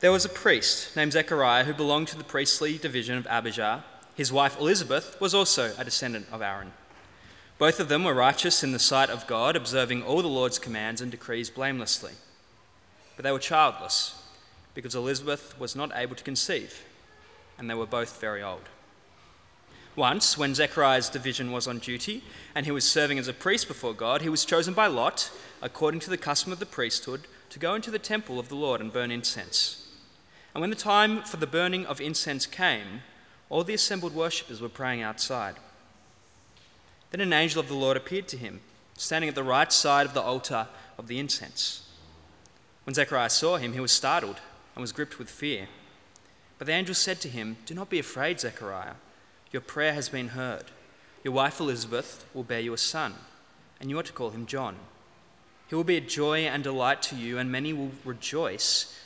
there was a priest named Zechariah who belonged to the priestly division of Abijah. His wife Elizabeth was also a descendant of Aaron. Both of them were righteous in the sight of God, observing all the Lord's commands and decrees blamelessly. But they were childless because Elizabeth was not able to conceive, and they were both very old. Once, when Zechariah's division was on duty and he was serving as a priest before God, he was chosen by Lot, according to the custom of the priesthood, to go into the temple of the Lord and burn incense. And when the time for the burning of incense came, all the assembled worshippers were praying outside. Then an angel of the Lord appeared to him, standing at the right side of the altar of the incense. When Zechariah saw him, he was startled and was gripped with fear. But the angel said to him, Do not be afraid, Zechariah. Your prayer has been heard. Your wife Elizabeth will bear you a son, and you are to call him John. He will be a joy and delight to you, and many will rejoice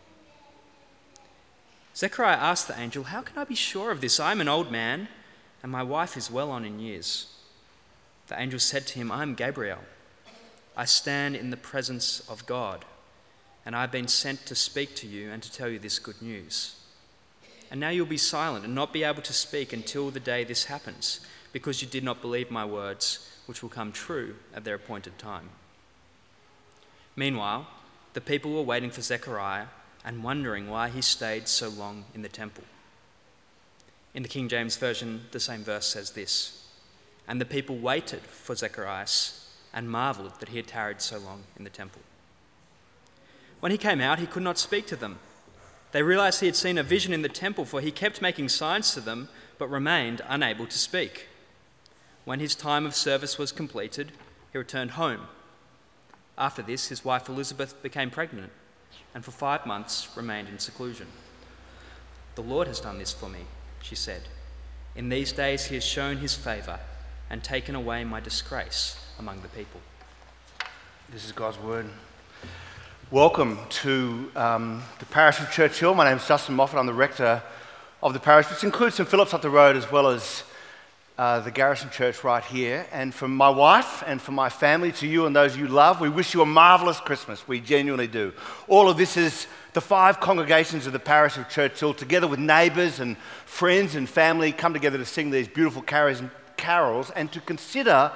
Zechariah asked the angel, How can I be sure of this? I am an old man, and my wife is well on in years. The angel said to him, I am Gabriel. I stand in the presence of God, and I have been sent to speak to you and to tell you this good news. And now you'll be silent and not be able to speak until the day this happens, because you did not believe my words, which will come true at their appointed time. Meanwhile, the people were waiting for Zechariah and wondering why he stayed so long in the temple. In the King James Version, the same verse says this And the people waited for Zacharias and marveled that he had tarried so long in the temple. When he came out, he could not speak to them. They realized he had seen a vision in the temple, for he kept making signs to them, but remained unable to speak. When his time of service was completed, he returned home after this, his wife Elizabeth became pregnant and for five months remained in seclusion. The Lord has done this for me, she said. In these days he has shown his favour and taken away my disgrace among the people. This is God's word. Welcome to um, the parish of Church Hill. My name is Justin Moffatt. I'm the rector of the parish, which includes St Philip's up the road as well as uh, the Garrison Church right here. And from my wife and from my family to you and those you love, we wish you a marvelous Christmas. We genuinely do. All of this is the five congregations of the parish of Church Hill, together with neighbours and friends and family, come together to sing these beautiful carols and to consider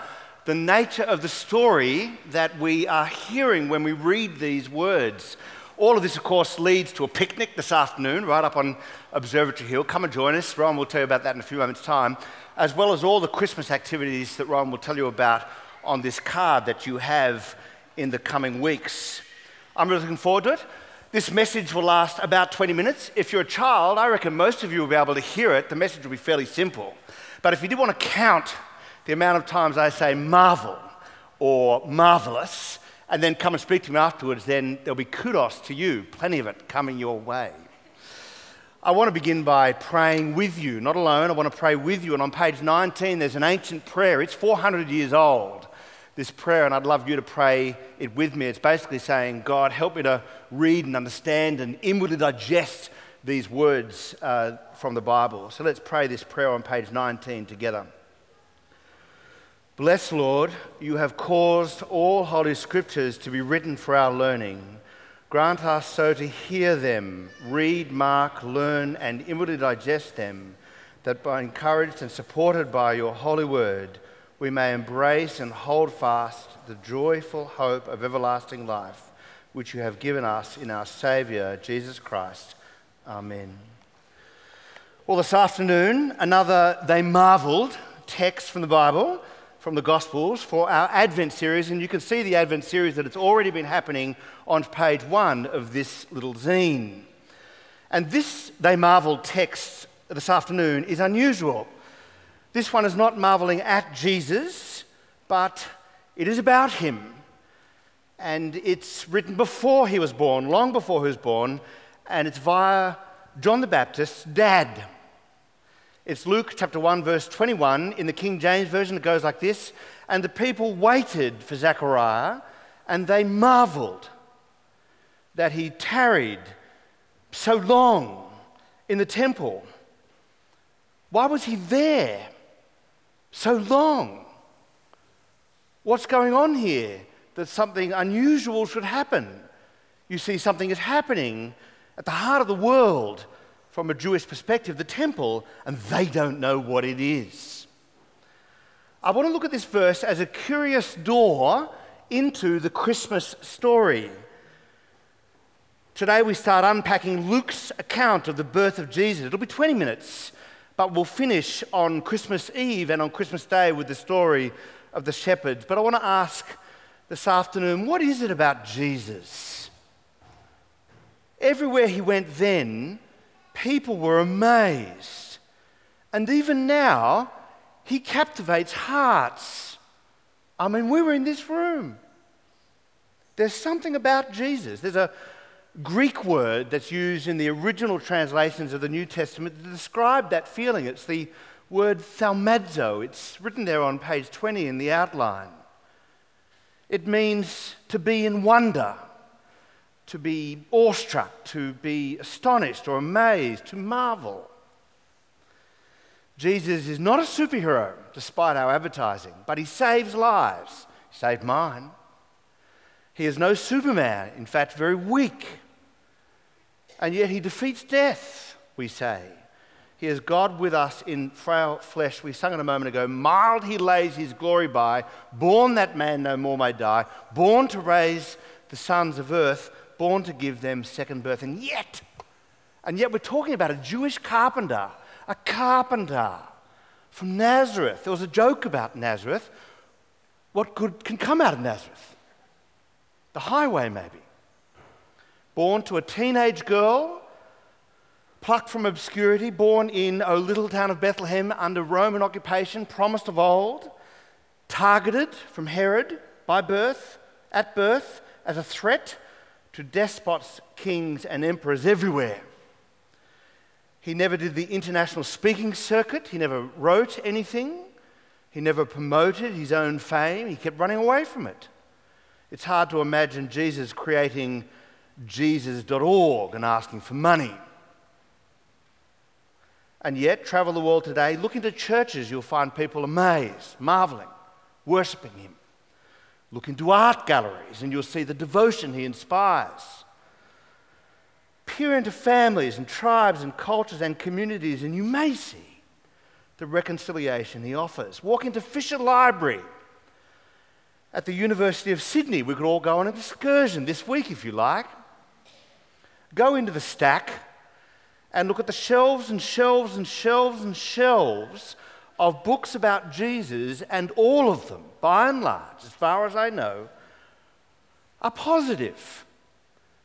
the nature of the story that we are hearing when we read these words. All of this, of course, leads to a picnic this afternoon right up on Observatory Hill. Come and join us. Ron will tell you about that in a few moments' time as well as all the Christmas activities that Ron will tell you about on this card that you have in the coming weeks. I'm really looking forward to it. This message will last about 20 minutes. If you're a child, I reckon most of you will be able to hear it. The message will be fairly simple. But if you did want to count the amount of times I say marvel or marvelous, and then come and speak to me afterwards, then there'll be kudos to you, plenty of it coming your way. I want to begin by praying with you, not alone. I want to pray with you. And on page 19, there's an ancient prayer. It's 400 years old, this prayer, and I'd love you to pray it with me. It's basically saying, God, help me to read and understand and inwardly digest these words uh, from the Bible. So let's pray this prayer on page 19 together. Bless, Lord, you have caused all holy scriptures to be written for our learning. Grant us so to hear them, read, mark, learn, and inwardly digest them, that by encouraged and supported by your holy word, we may embrace and hold fast the joyful hope of everlasting life, which you have given us in our Saviour, Jesus Christ. Amen. Well, this afternoon, another they marveled text from the Bible, from the Gospels, for our Advent series. And you can see the Advent series that it's already been happening on page one of this little zine. And this they marveled text this afternoon is unusual. This one is not marveling at Jesus, but it is about him. And it's written before he was born, long before he was born, and it's via John the Baptist's dad. It's Luke chapter 1, verse 21. In the King James Version, it goes like this And the people waited for Zechariah, and they marveled that he tarried so long in the temple. Why was he there so long? What's going on here that something unusual should happen? You see, something is happening at the heart of the world from a Jewish perspective, the temple, and they don't know what it is. I want to look at this verse as a curious door into the Christmas story. Today we start unpacking Luke's account of the birth of Jesus. It'll be 20 minutes, but we'll finish on Christmas Eve and on Christmas Day with the story of the shepherds. But I want to ask this afternoon what is it about Jesus? Everywhere he went then, people were amazed. And even now, he captivates hearts. I mean, we were in this room. There's something about Jesus. There's a Greek word that's used in the original translations of the New Testament to describe that feeling. It's the word thaumazo. It's written there on page 20 in the outline. It means to be in wonder to be awestruck, to be astonished or amazed, to marvel. Jesus is not a superhero, despite our advertising, but he saves lives. He saved mine. He is no Superman, in fact, very weak. And yet he defeats death, we say. He is God with us in frail flesh. We sung it a moment ago. Mild he lays his glory by, born that man no more may die, born to raise the sons of earth born to give them second birth. And yet, and yet we're talking about a Jewish carpenter, a carpenter from Nazareth. There was a joke about Nazareth. What good can come out of Nazareth? The highway, maybe. Born to a teenage girl, plucked from obscurity, born in a little town of Bethlehem under Roman occupation, promised of old, targeted from Herod by birth, at birth, as a threat to despots, kings, and emperors everywhere. He never did the international speaking circuit, he never wrote anything, he never promoted his own fame, he kept running away from it. It's hard to imagine Jesus creating Jesus.org and asking for money. And yet, travel the world today, look into churches, you'll find people amazed, marveling, worshipping him. Look into art galleries and you'll see the devotion he inspires. Peer into families and tribes and cultures and communities, and you may see the reconciliation he offers. Walk into Fisher Library at the University of Sydney. We could all go on an excursion this week if you like. Go into the stack and look at the shelves and shelves and shelves and shelves of books about Jesus, and all of them, by and large, as far as I know, are positive.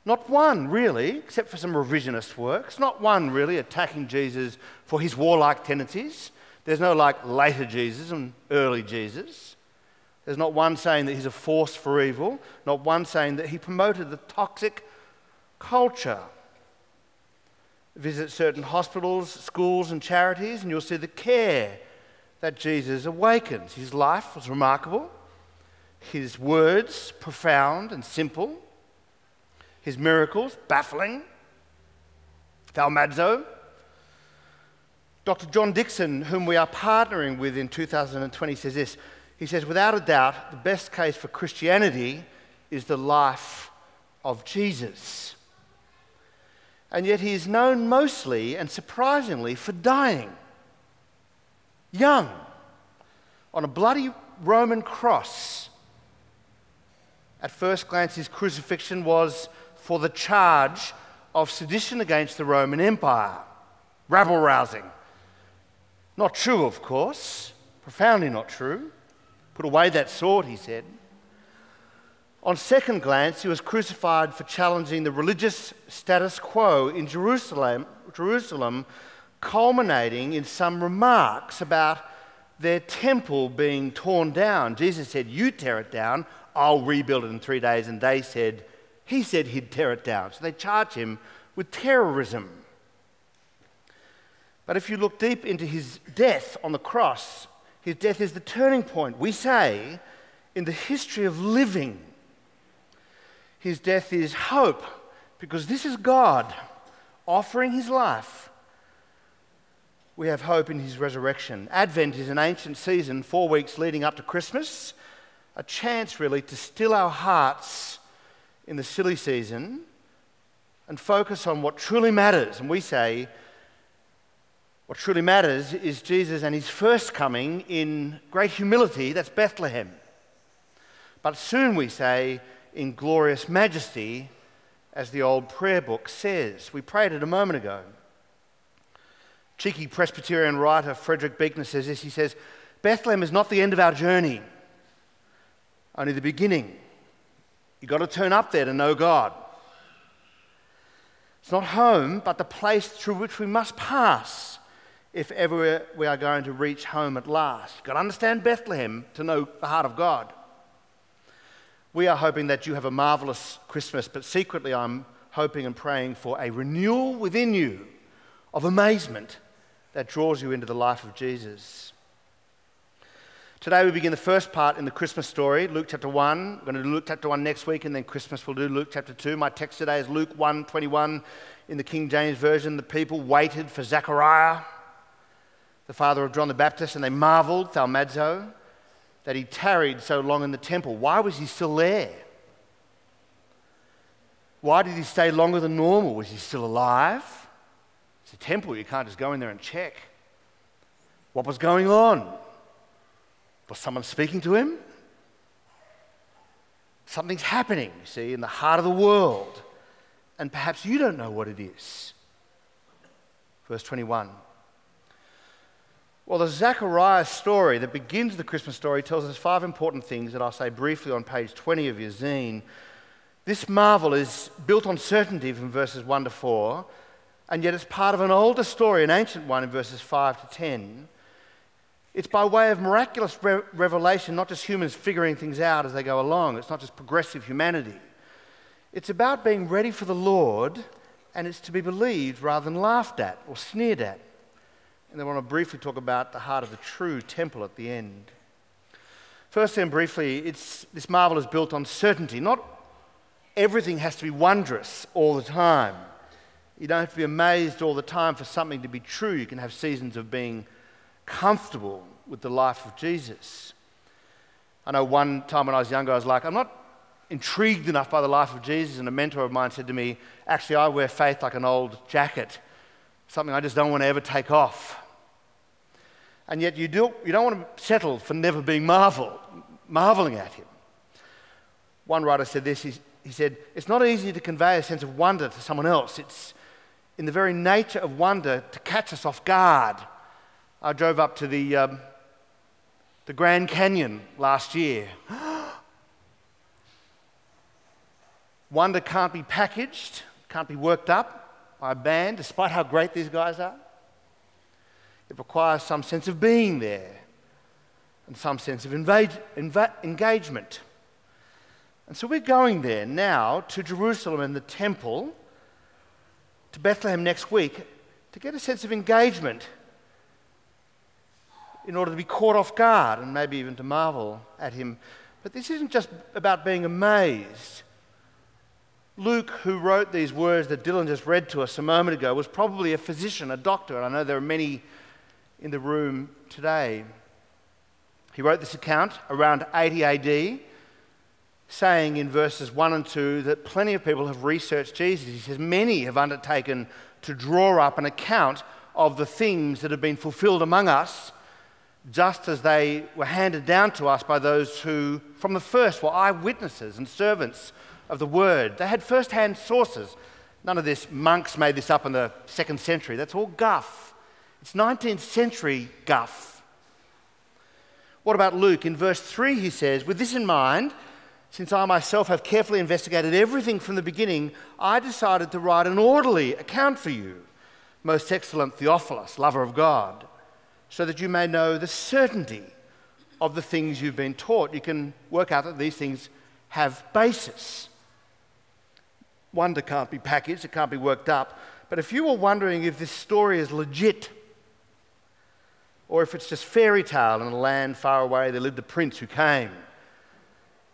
Not one, really, except for some revisionist works, not one really attacking Jesus for his warlike tendencies. There's no like later Jesus and early Jesus. There's not one saying that he's a force for evil, not one saying that he promoted the toxic culture. Visit certain hospitals, schools, and charities, and you'll see the care that Jesus awakens. His life was remarkable, his words profound and simple, his miracles baffling. Thaumazo. Dr. John Dickson, whom we are partnering with in 2020, says this. He says, without a doubt, the best case for Christianity is the life of Jesus. And yet he is known mostly and surprisingly for dying young, on a bloody Roman cross. At first glance, his crucifixion was for the charge of sedition against the Roman Empire. rabble rousing. Not true, of course, profoundly not true. Put away that sword, he said. On second glance, he was crucified for challenging the religious status quo in Jerusalem, Jerusalem culminating in some remarks about their temple being torn down. Jesus said, You tear it down, I'll rebuild it in three days. And they said, He said he'd tear it down. So they charge him with terrorism. But if you look deep into his death on the cross, his death is the turning point, we say, in the history of living. His death is hope, because this is God offering his life we have hope in his resurrection. Advent is an ancient season, four weeks leading up to Christmas, a chance really to still our hearts in the silly season and focus on what truly matters. And we say, what truly matters is Jesus and his first coming in great humility, that's Bethlehem. But soon we say, in glorious majesty, as the old prayer book says. We prayed it a moment ago. Cheeky Presbyterian writer Frederick Buechner says this. He says, Bethlehem is not the end of our journey, only the beginning. You've got to turn up there to know God. It's not home, but the place through which we must pass if ever we are going to reach home at last. You've got to understand Bethlehem to know the heart of God. We are hoping that you have a marvelous Christmas, but secretly I'm hoping and praying for a renewal within you of amazement that draws you into the life of Jesus. Today we begin the first part in the Christmas story, Luke chapter 1. We're going to do Luke chapter 1 next week, and then Christmas we'll do Luke chapter 2. My text today is Luke 1 21 in the King James Version. The people waited for Zechariah, the father of John the Baptist, and they marveled, Thaumazo, that he tarried so long in the temple. Why was he still there? Why did he stay longer than normal? Was he still alive? It's a temple, you can't just go in there and check. What was going on? Was someone speaking to him? Something's happening, you see, in the heart of the world. And perhaps you don't know what it is. Verse 21. Well, the Zechariah story that begins the Christmas story tells us five important things that I'll say briefly on page 20 of your zine. This marvel is built on certainty from verses 1 to 4 and yet it's part of an older story, an ancient one in verses 5 to 10. It's by way of miraculous re- revelation, not just humans figuring things out as they go along. It's not just progressive humanity. It's about being ready for the Lord, and it's to be believed rather than laughed at or sneered at. And then I want to briefly talk about the heart of the true temple at the end. First, then, briefly, this marvel is built on certainty. Not everything has to be wondrous all the time. You don't have to be amazed all the time for something to be true. You can have seasons of being comfortable with the life of Jesus. I know one time when I was younger, I was like, I'm not intrigued enough by the life of Jesus. And a mentor of mine said to me, Actually, I wear faith like an old jacket, something I just don't want to ever take off. And yet, you, do, you don't want to settle for never being marvel, marveling at Him. One writer said this he, he said, It's not easy to convey a sense of wonder to someone else. It's, in the very nature of wonder to catch us off guard. I drove up to the, um, the Grand Canyon last year. wonder can't be packaged, can't be worked up by a band, despite how great these guys are. It requires some sense of being there and some sense of invade, inva- engagement. And so we're going there now to Jerusalem and the temple to Bethlehem next week to get a sense of engagement in order to be caught off guard and maybe even to marvel at him. But this isn't just about being amazed. Luke, who wrote these words that Dylan just read to us a moment ago, was probably a physician, a doctor, and I know there are many in the room today. He wrote this account around 80 AD saying in verses 1 and 2 that plenty of people have researched Jesus. He says, Many have undertaken to draw up an account of the things that have been fulfilled among us, just as they were handed down to us by those who, from the first, were eyewitnesses and servants of the word. They had first hand sources. None of this, monks made this up in the second century. That's all guff. It's 19th century guff. What about Luke? In verse 3, he says, With this in mind, since I myself have carefully investigated everything from the beginning, I decided to write an orderly account for you, most excellent Theophilus, lover of God, so that you may know the certainty of the things you've been taught. You can work out that these things have basis. Wonder can't be packaged, it can't be worked up. But if you were wondering if this story is legit, or if it's just fairy tale in a land far away there lived a prince who came,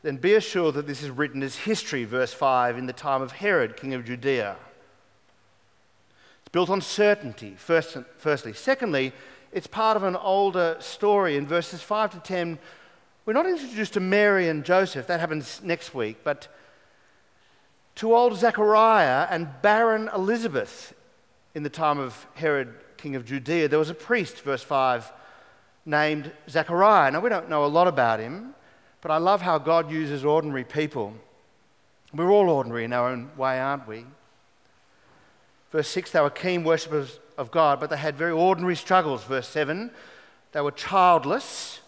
then be assured that this is written as history, verse 5, in the time of Herod, king of Judea. It's built on certainty, first, firstly. Secondly, it's part of an older story. In verses 5 to 10, we're not introduced to Mary and Joseph, that happens next week, but to old Zechariah and barren Elizabeth in the time of Herod, king of Judea. There was a priest, verse 5, named Zechariah. Now, we don't know a lot about him, but I love how God uses ordinary people. We're all ordinary in our own way, aren't we? Verse 6, they were keen worshippers of God, but they had very ordinary struggles. Verse 7, they were childless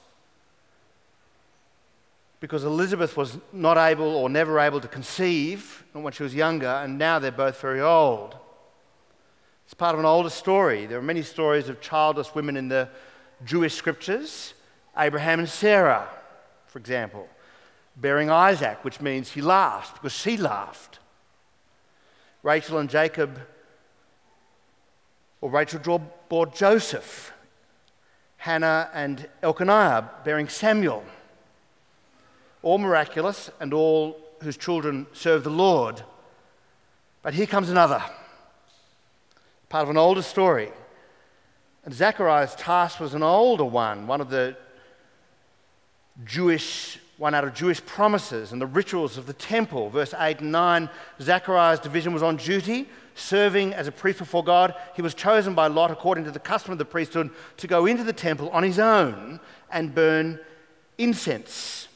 because Elizabeth was not able or never able to conceive when she was younger, and now they're both very old. It's part of an older story. There are many stories of childless women in the Jewish scriptures Abraham and Sarah, for example, bearing Isaac, which means he laughed because she laughed. Rachel and Jacob, or Rachel bore Joseph, Hannah and Elkanah bearing Samuel all miraculous, and all whose children serve the Lord. But here comes another, part of an older story. And Zechariah's task was an older one, one of the Jewish, one out of Jewish promises and the rituals of the temple. Verse 8 and 9 Zechariah's division was on duty, serving as a priest before God. He was chosen by Lot, according to the custom of the priesthood, to go into the temple on his own and burn incense.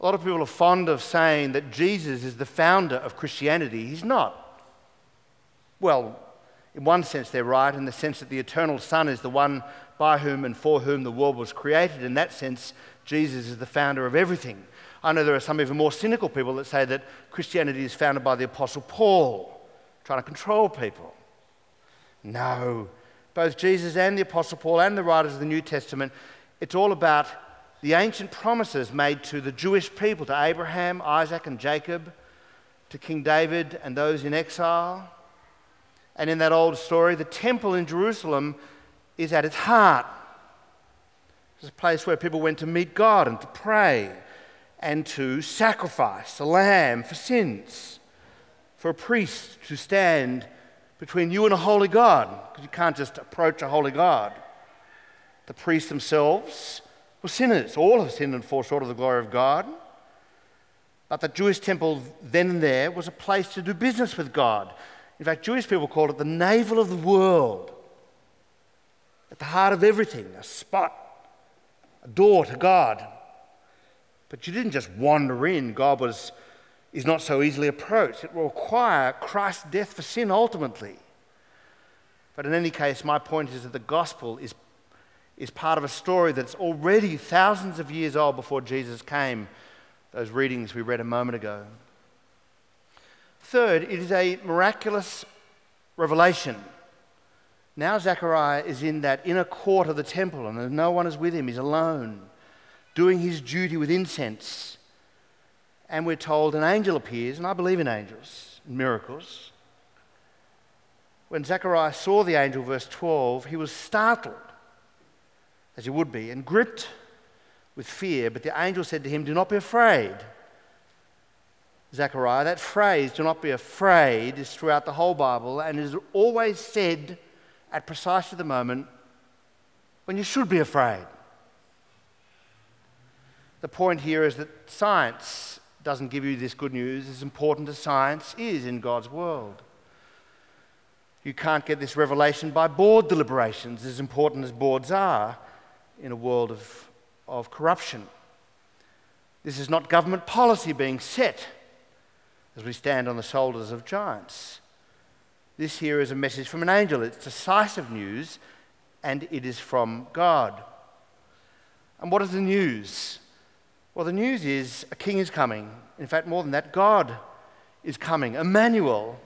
A lot of people are fond of saying that Jesus is the founder of Christianity. He's not. Well, in one sense, they're right, in the sense that the eternal Son is the one by whom and for whom the world was created. In that sense, Jesus is the founder of everything. I know there are some even more cynical people that say that Christianity is founded by the Apostle Paul, trying to control people. No. Both Jesus and the Apostle Paul and the writers of the New Testament, it's all about the ancient promises made to the Jewish people, to Abraham, Isaac, and Jacob, to King David and those in exile. And in that old story, the temple in Jerusalem is at its heart. It's a place where people went to meet God and to pray and to sacrifice a lamb for sins, for a priest to stand between you and a holy God, because you can't just approach a holy God. The priests themselves were sinners. All have sinned and fall short of the glory of God. But the Jewish temple then and there was a place to do business with God. In fact, Jewish people called it the navel of the world, at the heart of everything, a spot, a door to God. But you didn't just wander in. God was, is not so easily approached. It will require Christ's death for sin ultimately. But in any case, my point is that the gospel is is part of a story that's already thousands of years old before Jesus came, those readings we read a moment ago. Third, it is a miraculous revelation. Now Zechariah is in that inner court of the temple and no one is with him. He's alone, doing his duty with incense. And we're told an angel appears, and I believe in angels, and miracles. When Zechariah saw the angel, verse 12, he was startled as he would be, and gripped with fear. But the angel said to him, Do not be afraid. Zechariah, that phrase, do not be afraid, is throughout the whole Bible and is always said at precisely the moment when you should be afraid. The point here is that science doesn't give you this good news, as important as science is in God's world. You can't get this revelation by board deliberations, as important as boards are in a world of, of corruption. This is not government policy being set as we stand on the shoulders of giants. This here is a message from an angel. It's decisive news, and it is from God. And what is the news? Well, the news is a king is coming. In fact, more than that, God is coming. Emmanuel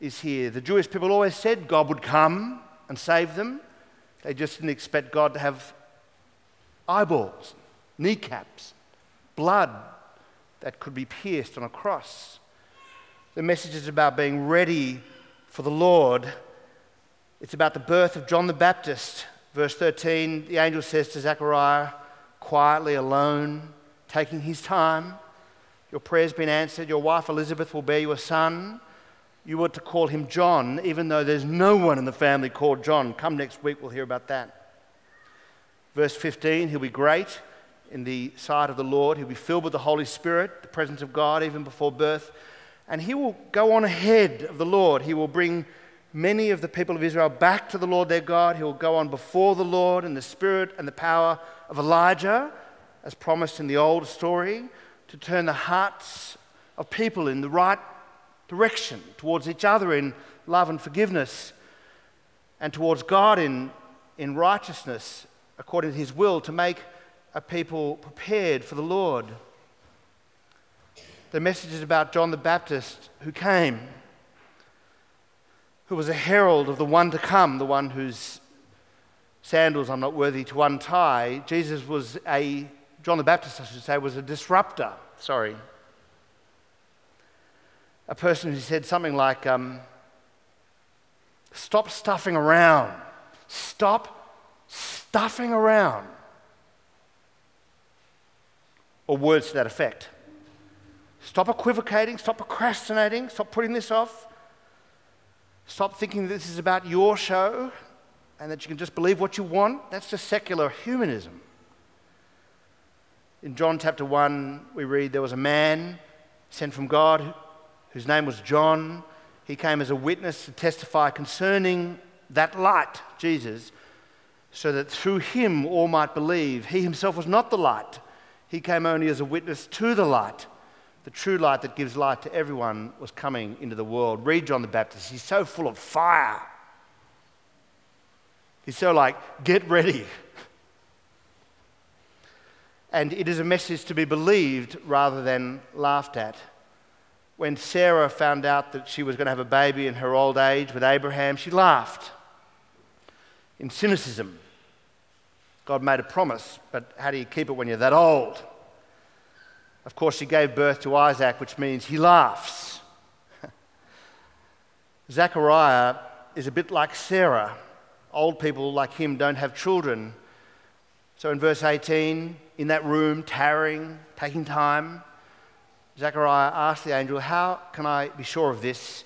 is here. The Jewish people always said God would come and save them. They just didn't expect God to have eyeballs, kneecaps, blood that could be pierced on a cross. The message is about being ready for the Lord. It's about the birth of John the Baptist. Verse 13, the angel says to Zechariah, quietly alone, taking his time, Your prayer's been answered. Your wife Elizabeth will bear you a son. You were to call him John, even though there's no one in the family called John. Come next week, we'll hear about that. Verse 15, he'll be great in the sight of the Lord. He'll be filled with the Holy Spirit, the presence of God, even before birth. And he will go on ahead of the Lord. He will bring many of the people of Israel back to the Lord their God. He will go on before the Lord in the spirit and the power of Elijah, as promised in the old story, to turn the hearts of people in the right direction towards each other in love and forgiveness, and towards God in, in righteousness according to his will, to make a people prepared for the Lord the message is about John the Baptist who came, who was a herald of the one to come, the one whose sandals I'm not worthy to untie. Jesus was a, John the Baptist, I should say, was a disruptor. Sorry. A person who said something like, um, Stop stuffing around. Stop stuffing around. Or words to that effect. Stop equivocating, stop procrastinating, stop putting this off. Stop thinking that this is about your show and that you can just believe what you want. That's just secular humanism. In John chapter 1, we read there was a man sent from God whose name was John. He came as a witness to testify concerning that light, Jesus, so that through him all might believe. He himself was not the light, he came only as a witness to the light the true light that gives light to everyone was coming into the world. Read John the Baptist. He's so full of fire. He's so like, get ready. And it is a message to be believed rather than laughed at. When Sarah found out that she was going to have a baby in her old age with Abraham, she laughed in cynicism. God made a promise, but how do you keep it when you're that old? Of course, she gave birth to Isaac, which means he laughs. Zechariah is a bit like Sarah. Old people like him don't have children. So in verse 18, in that room, tarrying, taking time, Zechariah asked the angel, How can I be sure of this?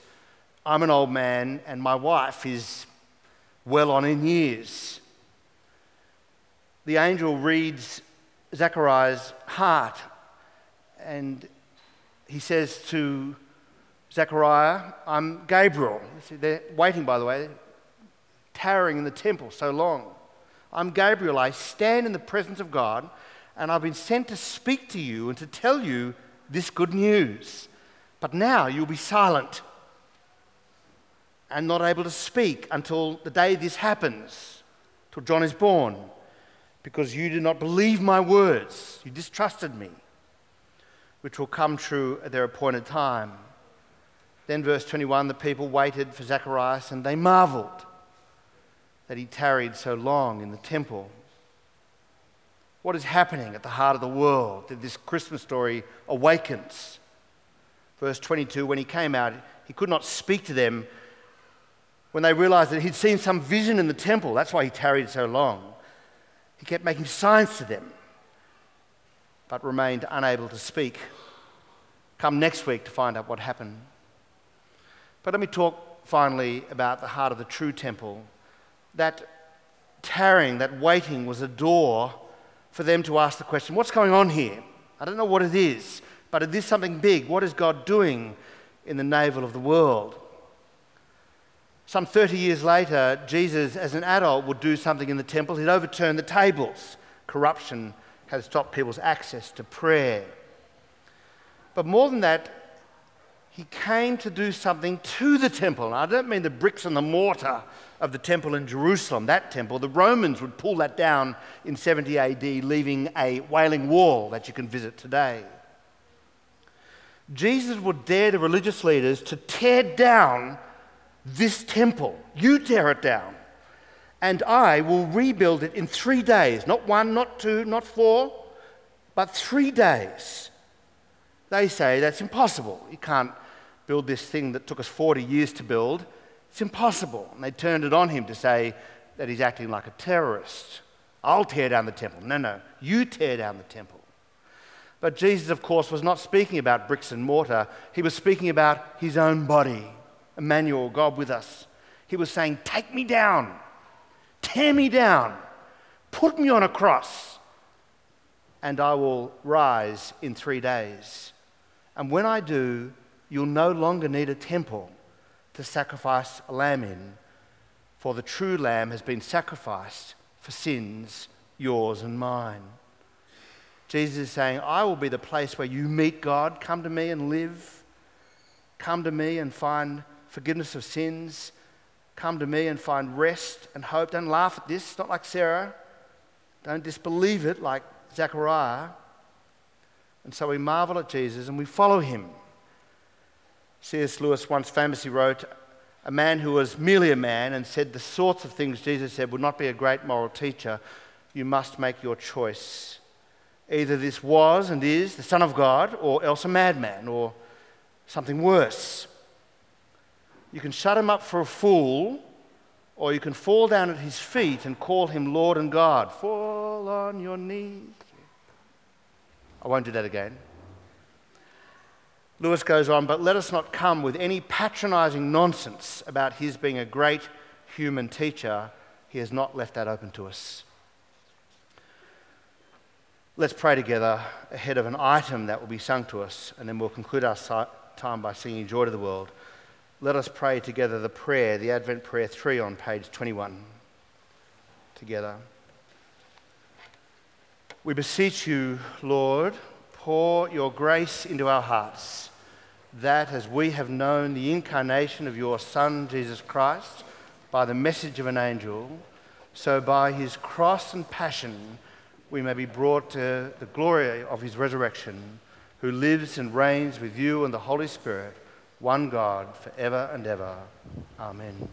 I'm an old man and my wife is well on in years. The angel reads Zechariah's heart and he says to Zechariah, I'm Gabriel. See, They're waiting, by the way, towering in the temple so long. I'm Gabriel. I stand in the presence of God, and I've been sent to speak to you and to tell you this good news. But now you'll be silent and not able to speak until the day this happens, till John is born, because you did not believe my words. You distrusted me which will come true at their appointed time. Then, verse 21 the people waited for Zacharias and they marveled that he tarried so long in the temple. What is happening at the heart of the world that this Christmas story awakens? Verse 22 when he came out, he could not speak to them when they realized that he'd seen some vision in the temple. That's why he tarried so long. He kept making signs to them but remained unable to speak. Come next week to find out what happened. But let me talk finally about the heart of the true temple. That tarrying, that waiting was a door for them to ask the question what's going on here? I don't know what it is, but it is something big. What is God doing in the navel of the world? Some 30 years later, Jesus, as an adult, would do something in the temple. He'd overturn the tables. Corruption has stopped people's access to prayer. But more than that, he came to do something to the temple. And I don't mean the bricks and the mortar of the temple in Jerusalem, that temple. The Romans would pull that down in 70 AD, leaving a wailing wall that you can visit today. Jesus would dare the religious leaders to tear down this temple. You tear it down. And I will rebuild it in three days. Not one, not two, not four, but three days. They say that's impossible. You can't build this thing that took us 40 years to build. It's impossible. And they turned it on him to say that he's acting like a terrorist. I'll tear down the temple. No, no, you tear down the temple. But Jesus, of course, was not speaking about bricks and mortar. He was speaking about his own body, Emmanuel, God with us. He was saying, Take me down, tear me down, put me on a cross, and I will rise in three days. And when I do, you'll no longer need a temple to sacrifice a lamb in, for the true lamb has been sacrificed for sins, yours and mine. Jesus is saying, I will be the place where you meet God. Come to me and live. Come to me and find forgiveness of sins. Come to me and find rest and hope. Don't laugh at this. Not like Sarah. Don't disbelieve it like Zechariah. And so we marvel at Jesus and we follow him. C.S. Lewis once famously wrote, a man who was merely a man and said the sorts of things Jesus said would not be a great moral teacher, you must make your choice. Either this was and is the Son of God, or else a madman, or something worse. You can shut him up for a fool, or you can fall down at his feet and call him Lord and God. Fall on your knees. I won't do that again. Lewis goes on, but let us not come with any patronizing nonsense about his being a great human teacher. He has not left that open to us. Let's pray together ahead of an item that will be sung to us, and then we'll conclude our time by singing Joy to the World. Let us pray together the prayer, the Advent Prayer 3 on page 21. Together. We beseech you, Lord pour your grace into our hearts, that as we have known the incarnation of your Son, Jesus Christ, by the message of an angel, so by his cross and passion we may be brought to the glory of his resurrection, who lives and reigns with you and the Holy Spirit, one God, for ever and ever. Amen.